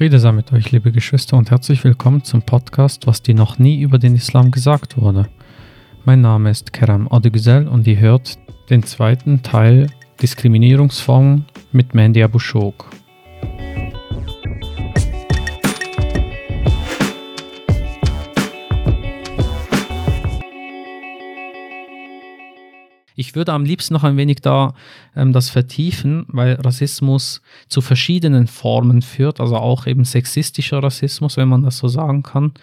Friede sei mit euch, liebe Geschwister, und herzlich willkommen zum Podcast, was dir noch nie über den Islam gesagt wurde. Mein Name ist Kerem Adegüzel und ihr hört den zweiten Teil Diskriminierungsformen mit Mandy Abu Ich würde am liebsten noch ein wenig da ähm, das vertiefen, weil Rassismus zu verschiedenen Formen führt, also auch eben sexistischer Rassismus, wenn man das so sagen kann.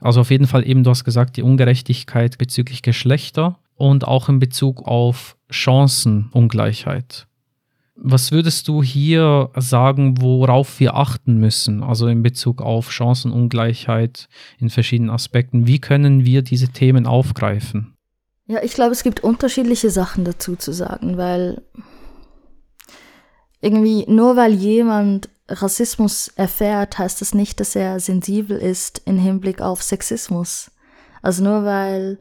Also auf jeden Fall eben, du hast gesagt, die Ungerechtigkeit bezüglich Geschlechter und auch in Bezug auf Chancenungleichheit. Was würdest du hier sagen, worauf wir achten müssen, also in Bezug auf Chancenungleichheit in verschiedenen Aspekten? Wie können wir diese Themen aufgreifen? Ja, ich glaube, es gibt unterschiedliche Sachen dazu zu sagen, weil irgendwie nur weil jemand Rassismus erfährt, heißt das nicht, dass er sensibel ist im Hinblick auf Sexismus. Also nur weil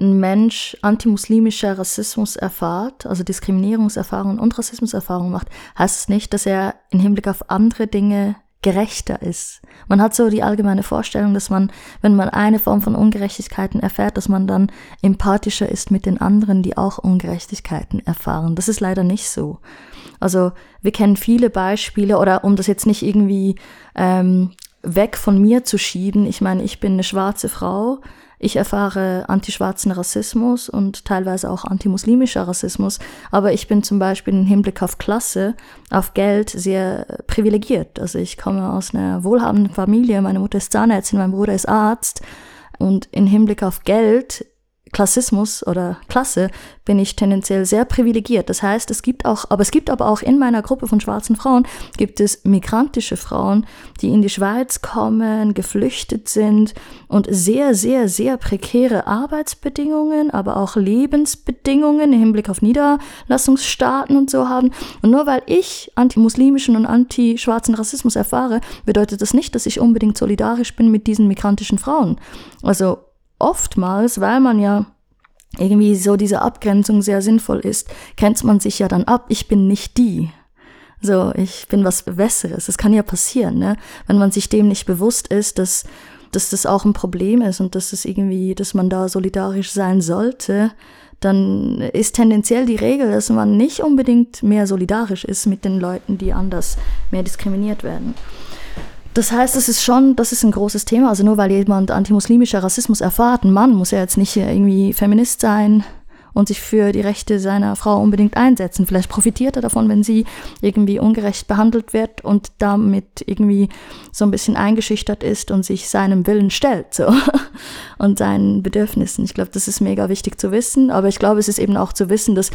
ein Mensch antimuslimischer Rassismus erfahrt, also Diskriminierungserfahrungen und Rassismuserfahrungen macht, heißt es nicht, dass er im Hinblick auf andere Dinge gerechter ist. Man hat so die allgemeine Vorstellung, dass man, wenn man eine Form von Ungerechtigkeiten erfährt, dass man dann empathischer ist mit den anderen, die auch Ungerechtigkeiten erfahren. Das ist leider nicht so. Also wir kennen viele Beispiele, oder um das jetzt nicht irgendwie ähm, weg von mir zu schieben, ich meine, ich bin eine schwarze Frau, ich erfahre antischwarzen Rassismus und teilweise auch antimuslimischer Rassismus, aber ich bin zum Beispiel im Hinblick auf Klasse, auf Geld sehr privilegiert. Also ich komme aus einer wohlhabenden Familie, meine Mutter ist Zahnärztin, mein Bruder ist Arzt und im Hinblick auf Geld Klassismus oder Klasse bin ich tendenziell sehr privilegiert. Das heißt, es gibt auch, aber es gibt aber auch in meiner Gruppe von schwarzen Frauen gibt es migrantische Frauen, die in die Schweiz kommen, geflüchtet sind und sehr, sehr, sehr prekäre Arbeitsbedingungen, aber auch Lebensbedingungen im Hinblick auf Niederlassungsstaaten und so haben. Und nur weil ich antimuslimischen und anti-schwarzen Rassismus erfahre, bedeutet das nicht, dass ich unbedingt solidarisch bin mit diesen migrantischen Frauen. Also oftmals, weil man ja irgendwie so diese Abgrenzung sehr sinnvoll ist, kennt man sich ja dann ab, ich bin nicht die. So, ich bin was Besseres. Das kann ja passieren, ne? Wenn man sich dem nicht bewusst ist, dass, dass das auch ein Problem ist und dass es irgendwie, dass man da solidarisch sein sollte, dann ist tendenziell die Regel, dass man nicht unbedingt mehr solidarisch ist mit den Leuten, die anders mehr diskriminiert werden. Das heißt, es ist schon, das ist ein großes Thema. Also nur weil jemand antimuslimischer Rassismus erfahrt, ein Mann muss ja jetzt nicht irgendwie Feminist sein und sich für die Rechte seiner Frau unbedingt einsetzen. Vielleicht profitiert er davon, wenn sie irgendwie ungerecht behandelt wird und damit irgendwie so ein bisschen eingeschüchtert ist und sich seinem Willen stellt, so. Und seinen Bedürfnissen. Ich glaube, das ist mega wichtig zu wissen. Aber ich glaube, es ist eben auch zu wissen, dass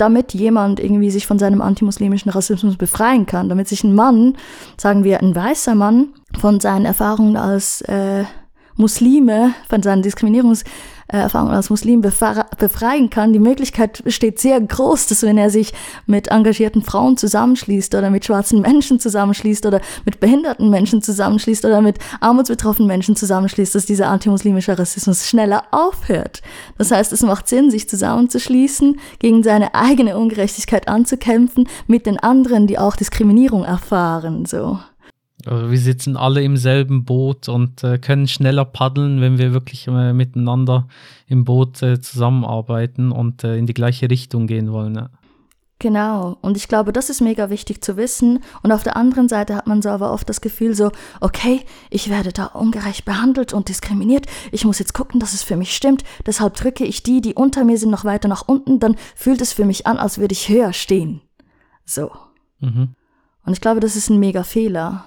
damit jemand irgendwie sich von seinem antimuslimischen Rassismus befreien kann, damit sich ein Mann, sagen wir ein weißer Mann, von seinen Erfahrungen als äh, Muslime, von seinen Diskriminierungs Erfahrung als Muslim befreien kann. Die Möglichkeit besteht sehr groß, dass wenn er sich mit engagierten Frauen zusammenschließt oder mit schwarzen Menschen zusammenschließt oder mit behinderten Menschen zusammenschließt oder mit armutsbetroffenen Menschen zusammenschließt, dass dieser antimuslimische Rassismus schneller aufhört. Das heißt, es macht Sinn, sich zusammenzuschließen, gegen seine eigene Ungerechtigkeit anzukämpfen, mit den anderen, die auch Diskriminierung erfahren, so. Also wir sitzen alle im selben Boot und äh, können schneller paddeln, wenn wir wirklich äh, miteinander im Boot äh, zusammenarbeiten und äh, in die gleiche Richtung gehen wollen. Ja. Genau. Und ich glaube, das ist mega wichtig zu wissen. Und auf der anderen Seite hat man so aber oft das Gefühl so, okay, ich werde da ungerecht behandelt und diskriminiert. Ich muss jetzt gucken, dass es für mich stimmt. Deshalb drücke ich die, die unter mir sind, noch weiter nach unten. Dann fühlt es für mich an, als würde ich höher stehen. So. Mhm. Und ich glaube, das ist ein mega Fehler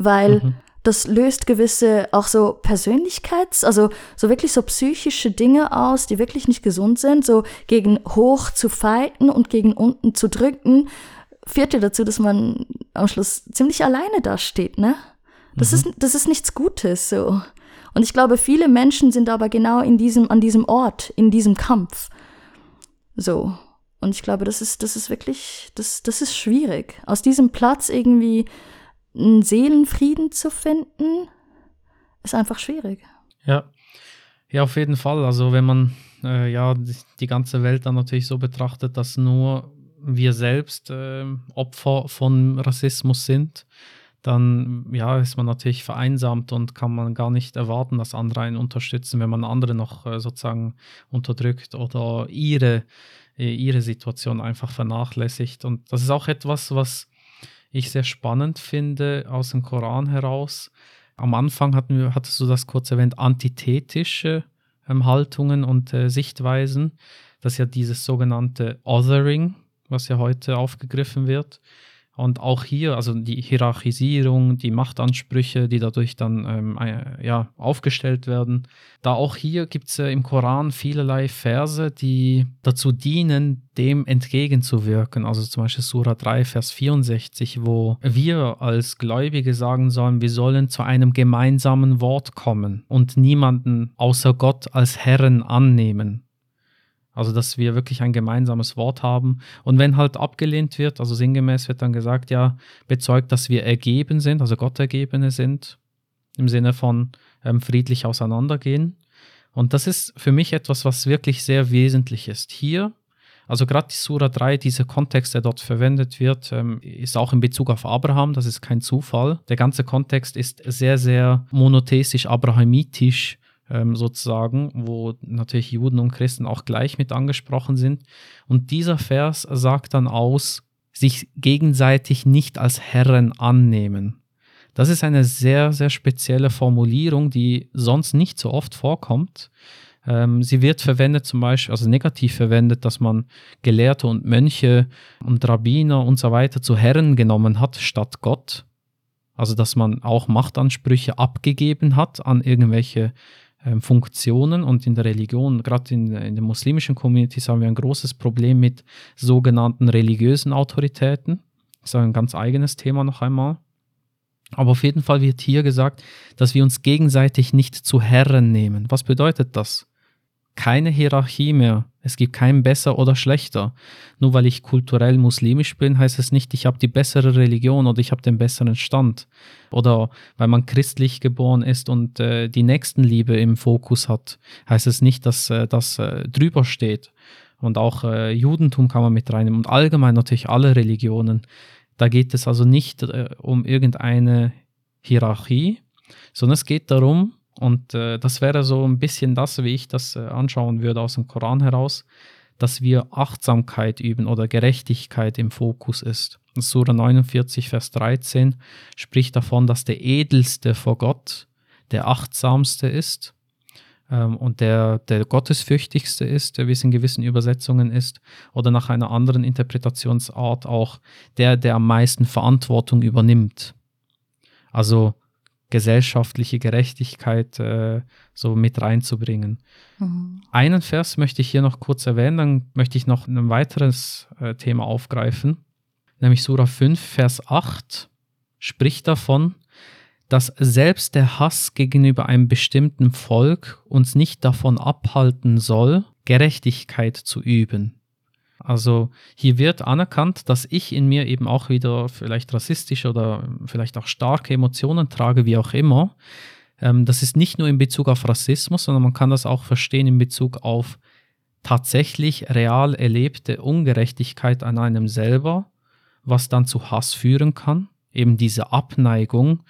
weil mhm. das löst gewisse auch so Persönlichkeits-, also so wirklich so psychische Dinge aus, die wirklich nicht gesund sind, so gegen hoch zu fighten und gegen unten zu drücken, führt ja dazu, dass man am Schluss ziemlich alleine dasteht, ne? Das, mhm. ist, das ist nichts Gutes, so. Und ich glaube, viele Menschen sind aber genau in diesem, an diesem Ort, in diesem Kampf. So. Und ich glaube, das ist, das ist wirklich, das, das ist schwierig. Aus diesem Platz irgendwie einen Seelenfrieden zu finden, ist einfach schwierig. Ja, ja, auf jeden Fall. Also wenn man äh, ja die, ganze Welt dann natürlich so betrachtet, dass nur wir selbst äh, Opfer von Rassismus sind, dann ja, ist man natürlich vereinsamt und kann man gar nicht erwarten, dass andere einen unterstützen, wenn man andere noch äh, sozusagen unterdrückt oder ihre, ihre Situation einfach vernachlässigt. Und das ist auch etwas, was ich sehr spannend finde aus dem Koran heraus. Am Anfang hatten wir, hattest du das kurz erwähnt, antithetische ähm, Haltungen und äh, Sichtweisen. Das ist ja dieses sogenannte Othering, was ja heute aufgegriffen wird. Und auch hier, also die Hierarchisierung, die Machtansprüche, die dadurch dann ähm, äh, ja, aufgestellt werden. Da auch hier gibt es äh, im Koran vielerlei Verse, die dazu dienen, dem entgegenzuwirken. Also zum Beispiel Surah 3, Vers 64, wo wir als Gläubige sagen sollen, wir sollen zu einem gemeinsamen Wort kommen und niemanden außer Gott als Herren annehmen. Also, dass wir wirklich ein gemeinsames Wort haben. Und wenn halt abgelehnt wird, also sinngemäß wird dann gesagt, ja, bezeugt, dass wir ergeben sind, also Gott ergebene sind, im Sinne von ähm, friedlich auseinandergehen. Und das ist für mich etwas, was wirklich sehr wesentlich ist. Hier, also gerade die Sura 3, dieser Kontext, der dort verwendet wird, ähm, ist auch in Bezug auf Abraham, das ist kein Zufall. Der ganze Kontext ist sehr, sehr monotheistisch, abrahamitisch ähm, sozusagen, wo natürlich Juden und Christen auch gleich mit angesprochen sind. Und dieser Vers sagt dann aus, sich gegenseitig nicht als Herren annehmen. Das ist eine sehr, sehr spezielle Formulierung, die sonst nicht so oft vorkommt. Ähm, sie wird verwendet zum Beispiel, also negativ verwendet, dass man Gelehrte und Mönche und Rabbiner und so weiter zu Herren genommen hat statt Gott. Also dass man auch Machtansprüche abgegeben hat an irgendwelche Funktionen und in der Religion, gerade in, in den muslimischen Communities, haben wir ein großes Problem mit sogenannten religiösen Autoritäten. Das ist ein ganz eigenes Thema noch einmal. Aber auf jeden Fall wird hier gesagt, dass wir uns gegenseitig nicht zu Herren nehmen. Was bedeutet das? Keine Hierarchie mehr. Es gibt kein besser oder schlechter. Nur weil ich kulturell muslimisch bin, heißt es nicht, ich habe die bessere Religion oder ich habe den besseren Stand. Oder weil man christlich geboren ist und äh, die Nächstenliebe im Fokus hat, heißt es nicht, dass äh, das äh, drüber steht. Und auch äh, Judentum kann man mit reinnehmen und allgemein natürlich alle Religionen. Da geht es also nicht äh, um irgendeine Hierarchie, sondern es geht darum, und äh, das wäre so ein bisschen das, wie ich das äh, anschauen würde aus dem Koran heraus, dass wir Achtsamkeit üben oder Gerechtigkeit im Fokus ist. Surah 49, Vers 13 spricht davon, dass der Edelste vor Gott der Achtsamste ist ähm, und der, der Gottesfürchtigste ist, wie es in gewissen Übersetzungen ist, oder nach einer anderen Interpretationsart auch der, der am meisten Verantwortung übernimmt. Also gesellschaftliche Gerechtigkeit äh, so mit reinzubringen. Mhm. Einen Vers möchte ich hier noch kurz erwähnen, dann möchte ich noch ein weiteres äh, Thema aufgreifen, nämlich Surah 5, Vers 8 spricht davon, dass selbst der Hass gegenüber einem bestimmten Volk uns nicht davon abhalten soll, Gerechtigkeit zu üben. Also hier wird anerkannt, dass ich in mir eben auch wieder vielleicht rassistische oder vielleicht auch starke Emotionen trage, wie auch immer. Ähm, das ist nicht nur in Bezug auf Rassismus, sondern man kann das auch verstehen in Bezug auf tatsächlich real erlebte Ungerechtigkeit an einem selber, was dann zu Hass führen kann. Eben diese Abneigung,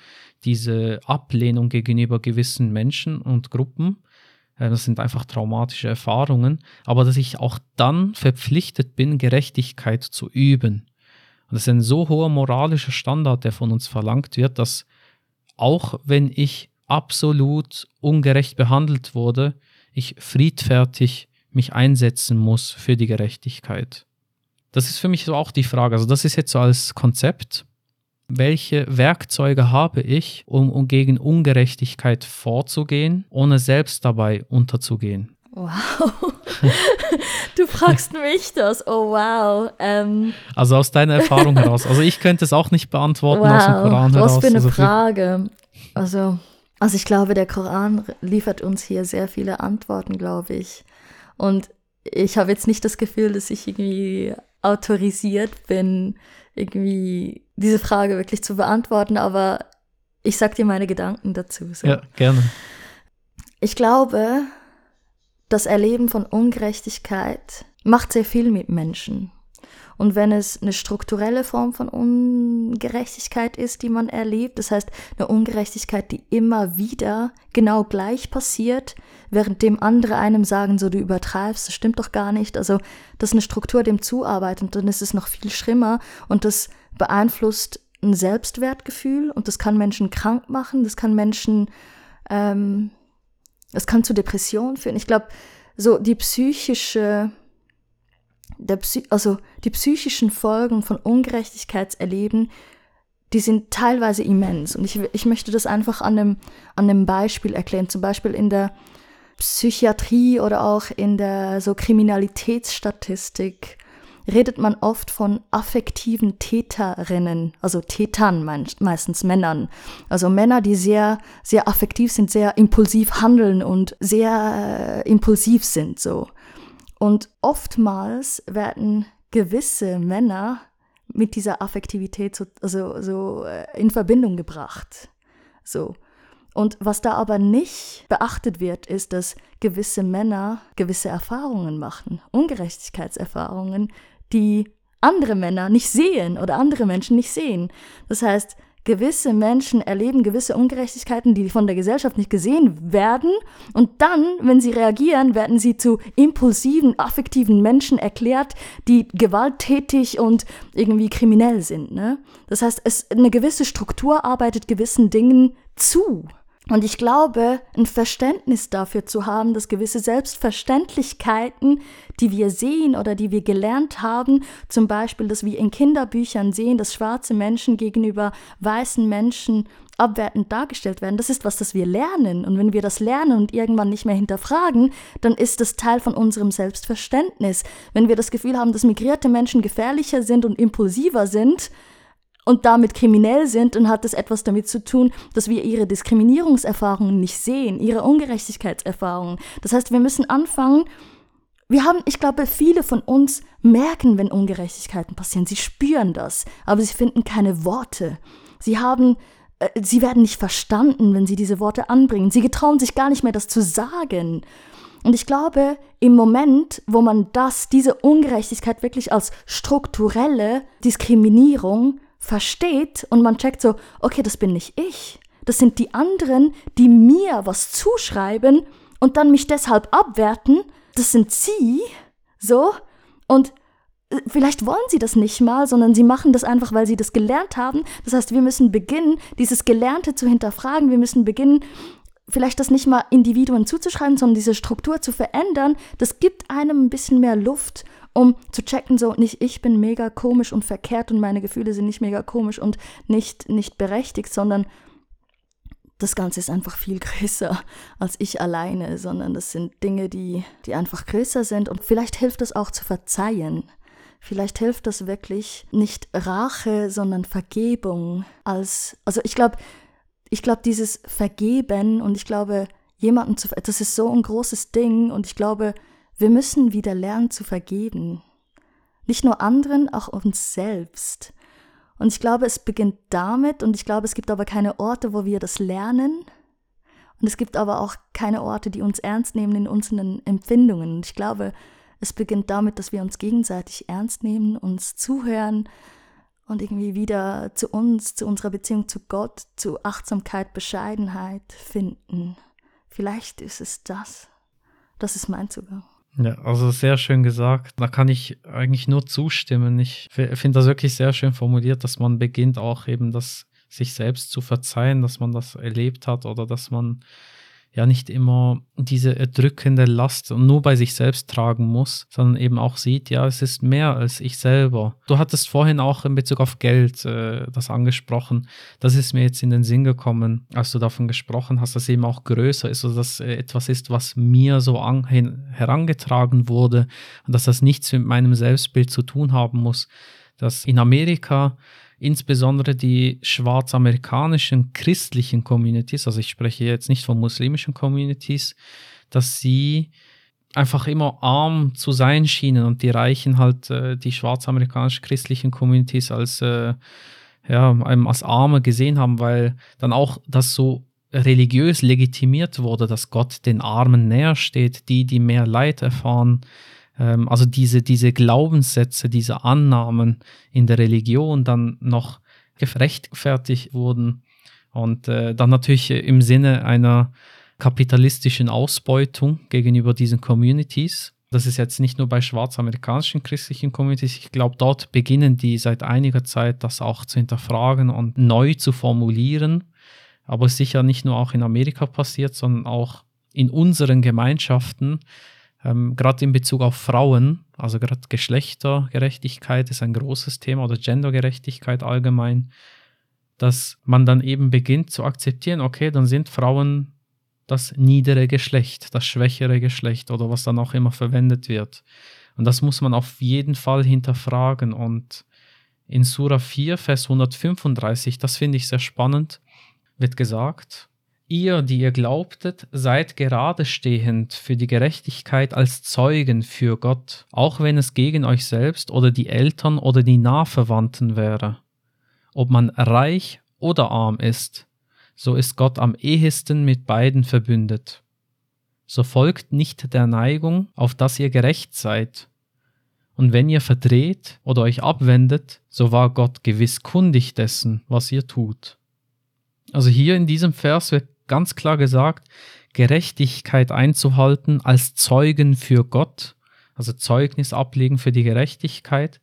diese Ablehnung gegenüber gewissen Menschen und Gruppen das sind einfach traumatische Erfahrungen, aber dass ich auch dann verpflichtet bin, Gerechtigkeit zu üben. Und das ist ein so hoher moralischer Standard, der von uns verlangt wird, dass auch wenn ich absolut ungerecht behandelt wurde, ich friedfertig mich einsetzen muss für die Gerechtigkeit. Das ist für mich so auch die Frage. Also das ist jetzt so als Konzept welche Werkzeuge habe ich, um, um gegen Ungerechtigkeit vorzugehen, ohne selbst dabei unterzugehen? Wow. Du fragst mich das. Oh wow. Ähm. Also aus deiner Erfahrung heraus. Also ich könnte es auch nicht beantworten wow. aus dem Koran heraus. Was für eine also Frage. Also, also ich glaube, der Koran liefert uns hier sehr viele Antworten, glaube ich. Und ich habe jetzt nicht das Gefühl, dass ich irgendwie autorisiert bin, irgendwie diese Frage wirklich zu beantworten, aber ich sag dir meine Gedanken dazu. So. Ja, gerne. Ich glaube, das Erleben von Ungerechtigkeit macht sehr viel mit Menschen. Und wenn es eine strukturelle Form von Ungerechtigkeit ist, die man erlebt, das heißt eine Ungerechtigkeit, die immer wieder genau gleich passiert, während dem andere einem sagen, so du übertreibst, das stimmt doch gar nicht. Also das ist eine Struktur dem zuarbeitet, dann ist es noch viel schlimmer und das beeinflusst ein Selbstwertgefühl und das kann Menschen krank machen, das kann Menschen, ähm, das kann zu Depressionen führen. Ich glaube, so die psychische, also die psychischen Folgen von Ungerechtigkeitserleben, die sind teilweise immens. Und ich, ich möchte das einfach an einem, an einem Beispiel erklären. Zum Beispiel in der Psychiatrie oder auch in der so Kriminalitätsstatistik redet man oft von affektiven Täterinnen, also Tätern meistens Männern. Also Männer, die sehr, sehr affektiv sind, sehr impulsiv handeln und sehr äh, impulsiv sind, so. Und oftmals werden gewisse Männer mit dieser Affektivität so, also, so äh, in Verbindung gebracht. So. Und was da aber nicht beachtet wird, ist, dass gewisse Männer gewisse Erfahrungen machen, Ungerechtigkeitserfahrungen, die andere Männer nicht sehen oder andere Menschen nicht sehen. Das heißt, gewisse Menschen erleben gewisse Ungerechtigkeiten, die von der Gesellschaft nicht gesehen werden. Und dann, wenn sie reagieren, werden sie zu impulsiven, affektiven Menschen erklärt, die gewalttätig und irgendwie kriminell sind. Ne? Das heißt, es, eine gewisse Struktur arbeitet gewissen Dingen zu. Und ich glaube, ein Verständnis dafür zu haben, dass gewisse Selbstverständlichkeiten, die wir sehen oder die wir gelernt haben, zum Beispiel, dass wir in Kinderbüchern sehen, dass schwarze Menschen gegenüber weißen Menschen abwertend dargestellt werden, das ist was, das wir lernen. Und wenn wir das lernen und irgendwann nicht mehr hinterfragen, dann ist das Teil von unserem Selbstverständnis. Wenn wir das Gefühl haben, dass migrierte Menschen gefährlicher sind und impulsiver sind, und damit kriminell sind, dann hat das etwas damit zu tun, dass wir ihre Diskriminierungserfahrungen nicht sehen, ihre Ungerechtigkeitserfahrungen. Das heißt, wir müssen anfangen, wir haben, ich glaube, viele von uns merken, wenn Ungerechtigkeiten passieren. Sie spüren das, aber sie finden keine Worte. Sie haben, äh, sie werden nicht verstanden, wenn sie diese Worte anbringen. Sie getrauen sich gar nicht mehr, das zu sagen. Und ich glaube, im Moment, wo man das, diese Ungerechtigkeit wirklich als strukturelle Diskriminierung versteht und man checkt so, okay, das bin nicht ich. Das sind die anderen, die mir was zuschreiben und dann mich deshalb abwerten. Das sind sie. So. Und äh, vielleicht wollen sie das nicht mal, sondern sie machen das einfach, weil sie das gelernt haben. Das heißt, wir müssen beginnen, dieses Gelernte zu hinterfragen. Wir müssen beginnen, vielleicht das nicht mal Individuen zuzuschreiben, sondern diese Struktur zu verändern. Das gibt einem ein bisschen mehr Luft um zu checken, so nicht ich bin mega komisch und verkehrt und meine Gefühle sind nicht mega komisch und nicht, nicht berechtigt, sondern das Ganze ist einfach viel größer als ich alleine, sondern das sind Dinge, die, die einfach größer sind und vielleicht hilft es auch zu verzeihen. Vielleicht hilft das wirklich nicht Rache, sondern Vergebung als, also ich glaube, ich glaube, dieses Vergeben und ich glaube, jemanden zu, das ist so ein großes Ding und ich glaube, wir müssen wieder lernen zu vergeben. Nicht nur anderen, auch uns selbst. Und ich glaube, es beginnt damit, und ich glaube, es gibt aber keine Orte, wo wir das lernen. Und es gibt aber auch keine Orte, die uns ernst nehmen in unseren Empfindungen. Und ich glaube, es beginnt damit, dass wir uns gegenseitig ernst nehmen, uns zuhören und irgendwie wieder zu uns, zu unserer Beziehung zu Gott, zu Achtsamkeit, Bescheidenheit finden. Vielleicht ist es das. Das ist mein Zugang. Ja, also sehr schön gesagt. Da kann ich eigentlich nur zustimmen. Ich finde das wirklich sehr schön formuliert, dass man beginnt auch eben das sich selbst zu verzeihen, dass man das erlebt hat oder dass man ja nicht immer diese erdrückende Last nur bei sich selbst tragen muss, sondern eben auch sieht, ja, es ist mehr als ich selber. Du hattest vorhin auch in Bezug auf Geld äh, das angesprochen. Das ist mir jetzt in den Sinn gekommen, als du davon gesprochen hast, dass eben auch größer ist, also dass äh, etwas ist, was mir so an, hin, herangetragen wurde und dass das nichts mit meinem Selbstbild zu tun haben muss. Dass in Amerika insbesondere die schwarzamerikanischen christlichen Communities, also ich spreche jetzt nicht von muslimischen Communities, dass sie einfach immer arm zu sein schienen und die Reichen halt äh, die schwarzamerikanischen christlichen Communities als, äh, ja, als Arme gesehen haben, weil dann auch das so religiös legitimiert wurde, dass Gott den Armen näher steht, die, die mehr Leid erfahren, ähm, also diese, diese Glaubenssätze, diese Annahmen in der Religion dann noch gerechtfertigt wurden und äh, dann natürlich im Sinne einer kapitalistischen Ausbeutung gegenüber diesen Communities. Das ist jetzt nicht nur bei schwarzamerikanischen christlichen Communities. Ich glaube, dort beginnen die seit einiger Zeit das auch zu hinterfragen und neu zu formulieren. Aber sicher nicht nur auch in Amerika passiert, sondern auch in unseren Gemeinschaften, ähm, gerade in Bezug auf Frauen, also gerade Geschlechtergerechtigkeit ist ein großes Thema oder Gendergerechtigkeit allgemein, dass man dann eben beginnt zu akzeptieren, okay, dann sind Frauen das niedere Geschlecht, das schwächere Geschlecht oder was dann auch immer verwendet wird. Und das muss man auf jeden Fall hinterfragen. Und in Surah 4, Vers 135, das finde ich sehr spannend, wird gesagt, Ihr, die ihr glaubtet, seid gerade stehend für die Gerechtigkeit als Zeugen für Gott, auch wenn es gegen euch selbst oder die Eltern oder die Nahverwandten wäre. Ob man reich oder arm ist, so ist Gott am ehesten mit beiden verbündet. So folgt nicht der Neigung, auf dass ihr gerecht seid. Und wenn ihr verdreht oder euch abwendet, so war Gott gewiss kundig dessen, was ihr tut. Also hier in diesem Vers wird ganz klar gesagt, Gerechtigkeit einzuhalten als Zeugen für Gott, also Zeugnis ablegen für die Gerechtigkeit.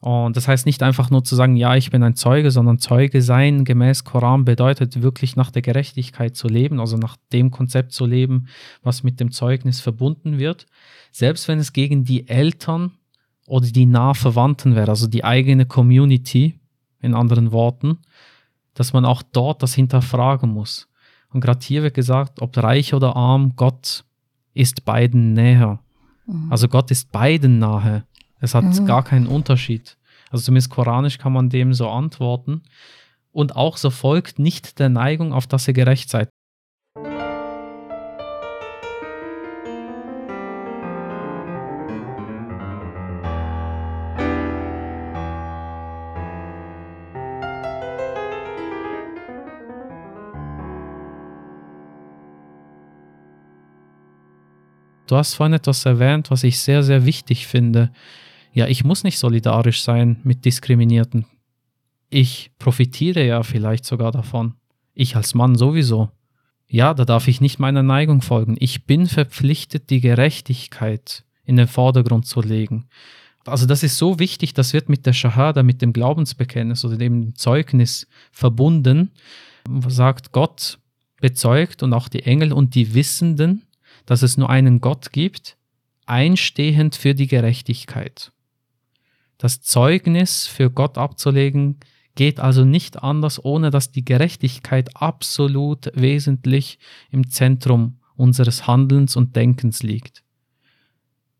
Und das heißt nicht einfach nur zu sagen, ja, ich bin ein Zeuge, sondern Zeuge sein gemäß Koran bedeutet wirklich nach der Gerechtigkeit zu leben, also nach dem Konzept zu leben, was mit dem Zeugnis verbunden wird. Selbst wenn es gegen die Eltern oder die Nahverwandten wäre, also die eigene Community, in anderen Worten, dass man auch dort das hinterfragen muss. Und gerade hier wird gesagt, ob reich oder arm, Gott ist beiden näher. Mhm. Also Gott ist beiden nahe. Es hat mhm. gar keinen Unterschied. Also zumindest koranisch kann man dem so antworten. Und auch so folgt nicht der Neigung, auf dass ihr gerecht seid. Du hast vorhin etwas erwähnt, was ich sehr, sehr wichtig finde. Ja, ich muss nicht solidarisch sein mit Diskriminierten. Ich profitiere ja vielleicht sogar davon. Ich als Mann sowieso. Ja, da darf ich nicht meiner Neigung folgen. Ich bin verpflichtet, die Gerechtigkeit in den Vordergrund zu legen. Also das ist so wichtig, das wird mit der Shahada, mit dem Glaubensbekenntnis oder dem Zeugnis verbunden. Sagt Gott bezeugt und auch die Engel und die Wissenden, dass es nur einen Gott gibt, einstehend für die Gerechtigkeit. Das Zeugnis für Gott abzulegen geht also nicht anders, ohne dass die Gerechtigkeit absolut wesentlich im Zentrum unseres Handelns und Denkens liegt.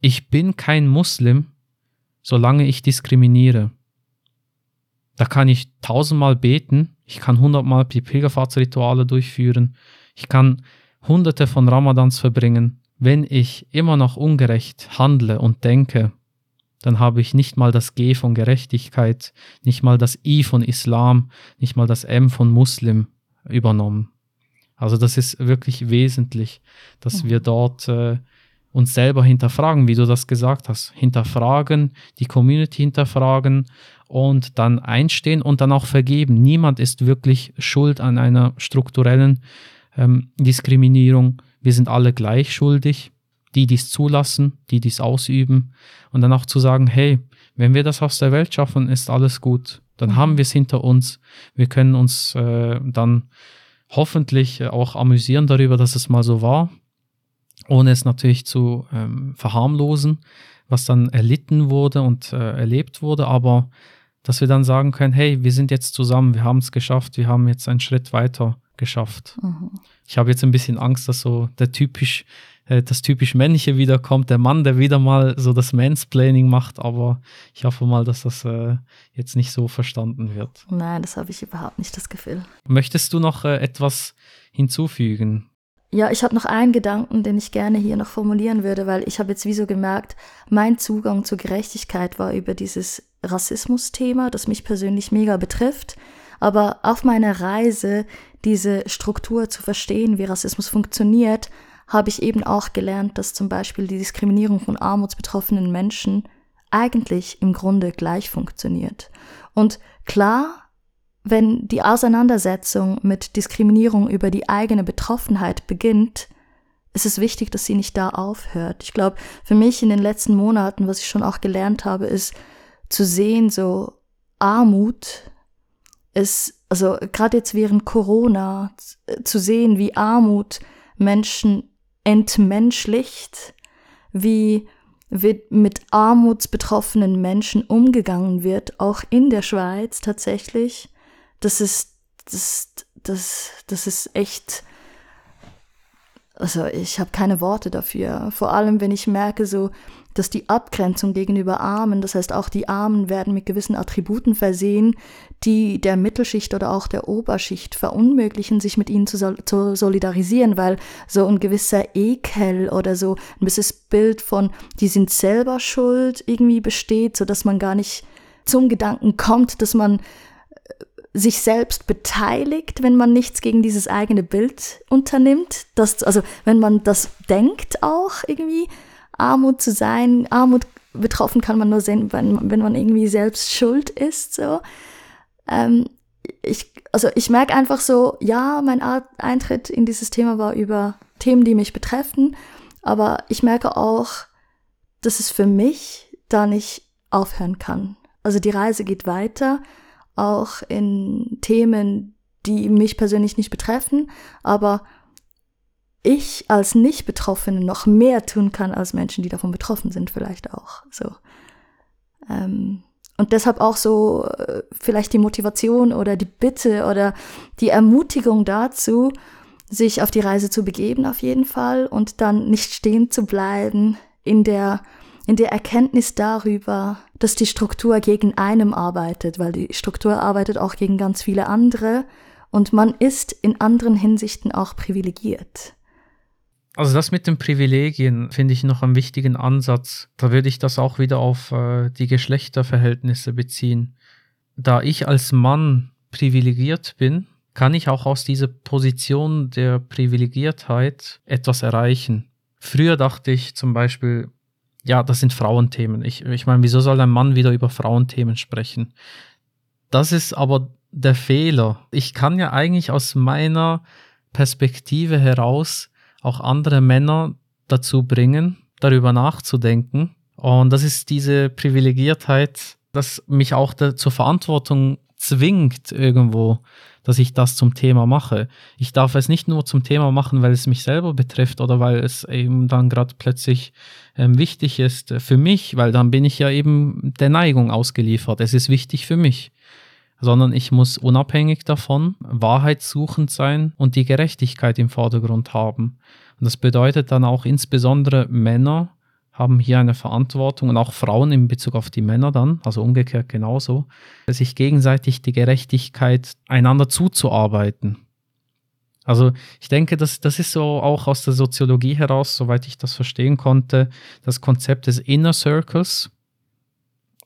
Ich bin kein Muslim, solange ich diskriminiere. Da kann ich tausendmal beten, ich kann hundertmal die Pilgerfahrtsrituale durchführen, ich kann hunderte von Ramadans verbringen, wenn ich immer noch ungerecht handle und denke, dann habe ich nicht mal das G von Gerechtigkeit, nicht mal das I von Islam, nicht mal das M von Muslim übernommen. Also das ist wirklich wesentlich, dass wir dort äh, uns selber hinterfragen, wie du das gesagt hast. Hinterfragen, die Community hinterfragen und dann einstehen und dann auch vergeben. Niemand ist wirklich schuld an einer strukturellen ähm, Diskriminierung. Wir sind alle gleich schuldig, die dies zulassen, die dies ausüben. Und dann auch zu sagen, hey, wenn wir das aus der Welt schaffen, ist alles gut. Dann mhm. haben wir es hinter uns. Wir können uns äh, dann hoffentlich auch amüsieren darüber, dass es mal so war, ohne es natürlich zu ähm, verharmlosen, was dann erlitten wurde und äh, erlebt wurde, aber dass wir dann sagen können, hey, wir sind jetzt zusammen, wir haben es geschafft, wir haben jetzt einen Schritt weiter geschafft. Mhm. Ich habe jetzt ein bisschen Angst, dass so der typisch, äh, das typisch Männliche wiederkommt, der Mann, der wieder mal so das Mansplaining macht, aber ich hoffe mal, dass das äh, jetzt nicht so verstanden wird. Nein, das habe ich überhaupt nicht das Gefühl. Möchtest du noch äh, etwas hinzufügen? Ja, ich habe noch einen Gedanken, den ich gerne hier noch formulieren würde, weil ich habe jetzt wie so gemerkt, mein Zugang zur Gerechtigkeit war über dieses Rassismus-Thema, das mich persönlich mega betrifft. Aber auf meiner Reise diese Struktur zu verstehen, wie Rassismus funktioniert, habe ich eben auch gelernt, dass zum Beispiel die Diskriminierung von armutsbetroffenen Menschen eigentlich im Grunde gleich funktioniert. Und klar, wenn die Auseinandersetzung mit Diskriminierung über die eigene Betroffenheit beginnt, ist es wichtig, dass sie nicht da aufhört. Ich glaube, für mich in den letzten Monaten, was ich schon auch gelernt habe, ist zu sehen, so Armut ist, also gerade jetzt während Corona, zu sehen, wie Armut Menschen entmenschlicht, wie mit armutsbetroffenen Menschen umgegangen wird, auch in der Schweiz tatsächlich, das ist, das, das, das ist echt, also ich habe keine Worte dafür. Vor allem, wenn ich merke, so, dass die Abgrenzung gegenüber Armen, das heißt auch die Armen werden mit gewissen Attributen versehen, die der Mittelschicht oder auch der Oberschicht verunmöglichen, sich mit ihnen zu, sol zu solidarisieren, weil so ein gewisser Ekel oder so ein gewisses Bild von, die sind selber schuld irgendwie besteht, so dass man gar nicht zum Gedanken kommt, dass man sich selbst beteiligt, wenn man nichts gegen dieses eigene Bild unternimmt. Das, also wenn man das denkt auch irgendwie, Armut zu sein, Armut betroffen kann man nur sehen, wenn, wenn man irgendwie selbst schuld ist. So. Ähm, ich, also ich merke einfach so, ja, mein Eintritt in dieses Thema war über Themen, die mich betreffen, aber ich merke auch, dass es für mich da nicht aufhören kann. Also die Reise geht weiter auch in Themen, die mich persönlich nicht betreffen, aber ich als Nicht-Betroffene noch mehr tun kann als Menschen, die davon betroffen sind, vielleicht auch. So. Ähm, und deshalb auch so äh, vielleicht die Motivation oder die Bitte oder die Ermutigung dazu, sich auf die Reise zu begeben auf jeden Fall und dann nicht stehen zu bleiben in der in der Erkenntnis darüber, dass die Struktur gegen einem arbeitet, weil die Struktur arbeitet auch gegen ganz viele andere und man ist in anderen Hinsichten auch privilegiert. Also das mit den Privilegien finde ich noch einen wichtigen Ansatz. Da würde ich das auch wieder auf äh, die Geschlechterverhältnisse beziehen. Da ich als Mann privilegiert bin, kann ich auch aus dieser Position der Privilegiertheit etwas erreichen. Früher dachte ich zum Beispiel, ja, das sind Frauenthemen. Ich, ich meine, wieso soll ein Mann wieder über Frauenthemen sprechen? Das ist aber der Fehler. Ich kann ja eigentlich aus meiner Perspektive heraus auch andere Männer dazu bringen, darüber nachzudenken. Und das ist diese Privilegiertheit, das mich auch zur Verantwortung zwingt irgendwo dass ich das zum Thema mache. Ich darf es nicht nur zum Thema machen, weil es mich selber betrifft oder weil es eben dann gerade plötzlich ähm, wichtig ist für mich, weil dann bin ich ja eben der Neigung ausgeliefert. Es ist wichtig für mich sondern ich muss unabhängig davon wahrheitssuchend sein und die Gerechtigkeit im Vordergrund haben. Und das bedeutet dann auch insbesondere Männer haben hier eine Verantwortung und auch Frauen in Bezug auf die Männer dann, also umgekehrt genauso, sich gegenseitig die Gerechtigkeit einander zuzuarbeiten. Also ich denke, das, das ist so auch aus der Soziologie heraus, soweit ich das verstehen konnte, das Konzept des Inner Circles.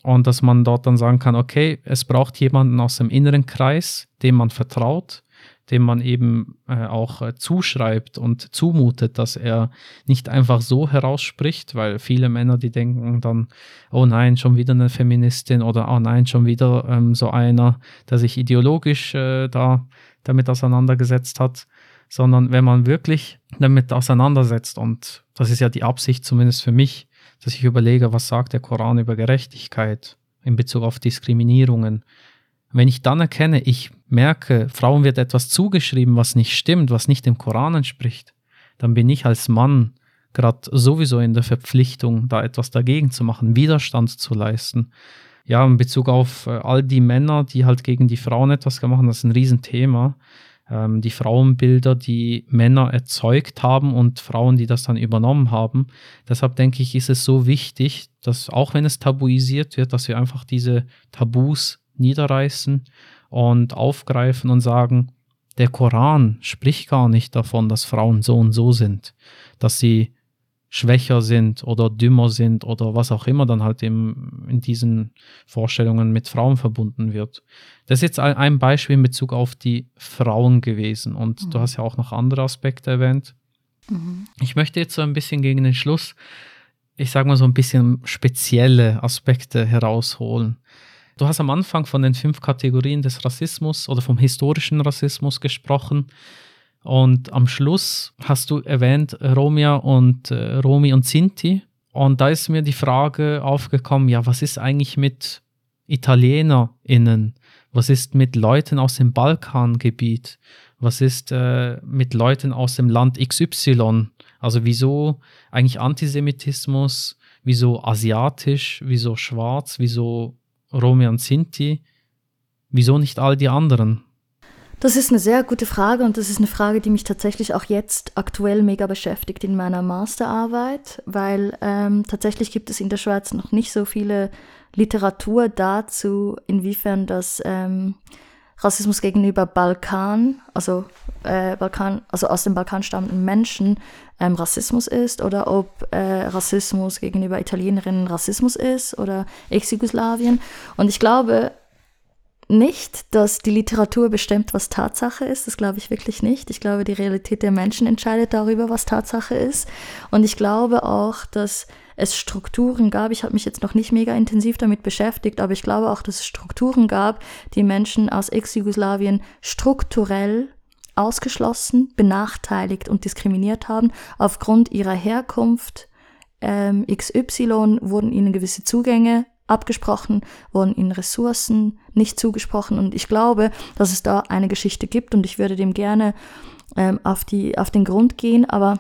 Und dass man dort dann sagen kann, okay, es braucht jemanden aus dem inneren Kreis, dem man vertraut, dem man eben äh, auch äh, zuschreibt und zumutet, dass er nicht einfach so herausspricht, weil viele Männer, die denken dann, oh nein, schon wieder eine Feministin oder oh nein, schon wieder ähm, so einer, der sich ideologisch äh, da damit auseinandergesetzt hat, sondern wenn man wirklich damit auseinandersetzt und das ist ja die Absicht zumindest für mich, dass ich überlege, was sagt der Koran über Gerechtigkeit in Bezug auf Diskriminierungen, wenn ich dann erkenne, ich merke, Frauen wird etwas zugeschrieben, was nicht stimmt, was nicht dem Koran entspricht, dann bin ich als Mann gerade sowieso in der Verpflichtung, da etwas dagegen zu machen, Widerstand zu leisten. Ja, in Bezug auf äh, all die Männer, die halt gegen die Frauen etwas gemacht haben, das ist ein Riesenthema. Ähm, die Frauenbilder, die Männer erzeugt haben und Frauen, die das dann übernommen haben. Deshalb denke ich, ist es so wichtig, dass auch wenn es tabuisiert wird, dass wir einfach diese Tabus niederreißen und aufgreifen und sagen, der Koran spricht gar nicht davon, dass Frauen so und so sind, dass sie schwächer sind oder dümmer sind oder was auch immer dann halt im, in diesen Vorstellungen mit Frauen verbunden wird. Das ist jetzt ein Beispiel in Bezug auf die Frauen gewesen und mhm. du hast ja auch noch andere Aspekte erwähnt. Mhm. Ich möchte jetzt so ein bisschen gegen den Schluss, ich sage mal so ein bisschen spezielle Aspekte herausholen. Du hast am Anfang von den fünf Kategorien des Rassismus oder vom historischen Rassismus gesprochen. Und am Schluss hast du erwähnt Romia und äh, Romi und Sinti. Und da ist mir die Frage aufgekommen, ja, was ist eigentlich mit ItalienerInnen? Was ist mit Leuten aus dem Balkangebiet? Was ist äh, mit Leuten aus dem Land XY? Also wieso eigentlich Antisemitismus? Wieso asiatisch? Wieso schwarz? Wieso Romi und Sinti? Wieso nicht all die anderen? Das ist eine sehr gute Frage und das ist eine Frage, die mich tatsächlich auch jetzt aktuell mega beschäftigt in meiner Masterarbeit, weil ähm, tatsächlich gibt es in der Schweiz noch nicht so viele Literatur dazu, inwiefern das ähm, Rassismus gegenüber Balkan, also äh, Balkan, also aus dem Balkan stammenden Menschen ähm, Rassismus ist oder ob äh, Rassismus gegenüber Italienerinnen Rassismus ist oder Ex-Jugoslawien. Und ich glaube, nicht, dass die Literatur bestimmt, was Tatsache ist. Das glaube ich wirklich nicht. Ich glaube, die Realität der Menschen entscheidet darüber, was Tatsache ist. Und ich glaube auch, dass es Strukturen gab. Ich habe mich jetzt noch nicht mega intensiv damit beschäftigt, aber ich glaube auch, dass es Strukturen gab, die Menschen aus Ex-Jugoslawien strukturell ausgeschlossen, benachteiligt und diskriminiert haben aufgrund ihrer Herkunft. Ähm, XY wurden ihnen gewisse Zugänge abgesprochen, wurden ihnen Ressourcen nicht zugesprochen. Und ich glaube, dass es da eine Geschichte gibt und ich würde dem gerne ähm, auf, die, auf den Grund gehen. Aber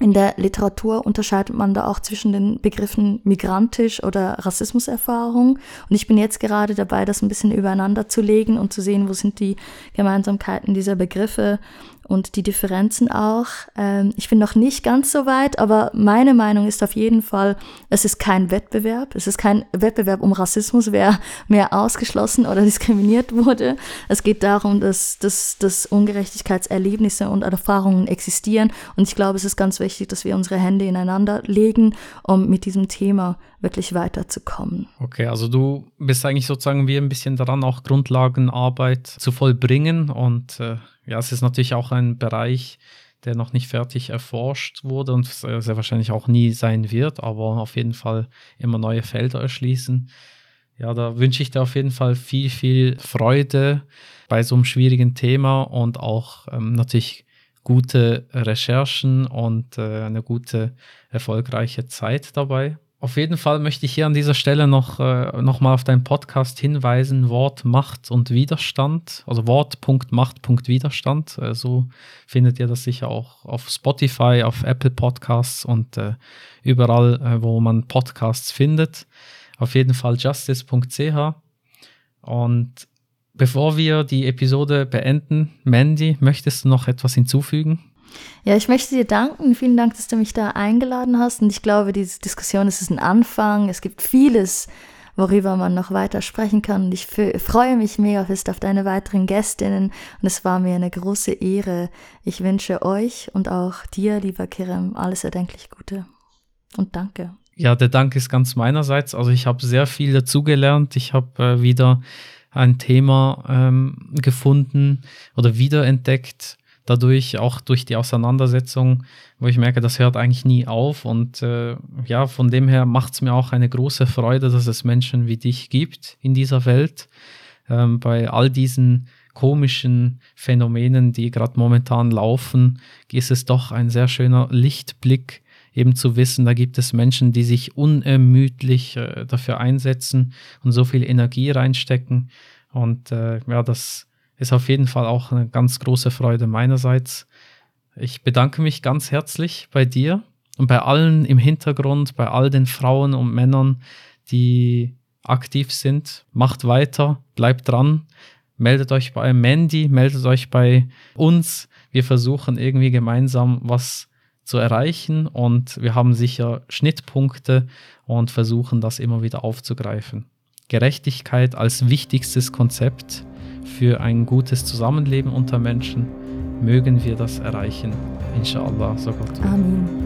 in der Literatur unterscheidet man da auch zwischen den Begriffen migrantisch oder Rassismuserfahrung. Und ich bin jetzt gerade dabei, das ein bisschen übereinander zu legen und zu sehen, wo sind die Gemeinsamkeiten dieser Begriffe und die Differenzen auch. Ähm, ich bin noch nicht ganz so weit, aber meine Meinung ist auf jeden Fall, es ist kein Wettbewerb. Es ist kein Wettbewerb um Rassismus, wer mehr ausgeschlossen oder diskriminiert wurde. Es geht darum, dass, dass, dass Ungerechtigkeitserlebnisse und Erfahrungen existieren. Und ich glaube, es ist ganz wichtig, dass wir unsere Hände ineinander legen, um mit diesem Thema wirklich weiterzukommen. Okay, also du bist eigentlich sozusagen wie ein bisschen daran, auch Grundlagenarbeit zu vollbringen und äh ja, es ist natürlich auch ein Bereich, der noch nicht fertig erforscht wurde und sehr wahrscheinlich auch nie sein wird, aber auf jeden Fall immer neue Felder erschließen. Ja, da wünsche ich dir auf jeden Fall viel, viel Freude bei so einem schwierigen Thema und auch ähm, natürlich gute Recherchen und äh, eine gute, erfolgreiche Zeit dabei. Auf jeden Fall möchte ich hier an dieser Stelle noch, äh, noch mal auf deinen Podcast hinweisen, Wort, Macht und Widerstand, also Wort.macht.widerstand. Äh, so findet ihr das sicher auch auf Spotify, auf Apple Podcasts und äh, überall, äh, wo man Podcasts findet. Auf jeden Fall justice.ch. Und bevor wir die Episode beenden, Mandy, möchtest du noch etwas hinzufügen? Ja, ich möchte dir danken. Vielen Dank, dass du mich da eingeladen hast. Und ich glaube, diese Diskussion ist ein Anfang. Es gibt vieles, worüber man noch weiter sprechen kann. Und ich freue mich mega fest auf deine weiteren Gästinnen. Und es war mir eine große Ehre. Ich wünsche euch und auch dir, lieber Kerem, alles erdenklich Gute. Und danke. Ja, der Dank ist ganz meinerseits. Also ich habe sehr viel dazugelernt. Ich habe äh, wieder ein Thema ähm, gefunden oder wiederentdeckt dadurch, auch durch die Auseinandersetzung, wo ich merke, das hört eigentlich nie auf. Und äh, ja, von dem her macht es mir auch eine große Freude, dass es Menschen wie dich gibt in dieser Welt. Ähm, bei all diesen komischen Phänomenen, die gerade momentan laufen, ist es doch ein sehr schöner Lichtblick, eben zu wissen, da gibt es Menschen, die sich unermüdlich äh, dafür einsetzen und so viel Energie reinstecken. Und äh, ja, das ist auf jeden Fall auch eine ganz große Freude meinerseits. Ich bedanke mich ganz herzlich bei dir und bei allen im Hintergrund, bei all den Frauen und Männern, die aktiv sind. Macht weiter, bleibt dran, meldet euch bei Mandy, meldet euch bei uns. Wir versuchen irgendwie gemeinsam was zu erreichen und wir haben sicher Schnittpunkte und versuchen das immer wieder aufzugreifen. Gerechtigkeit als wichtigstes Konzept für ein gutes Zusammenleben unter Menschen. Mögen wir das erreichen. Inshallah, so Gott. Amen.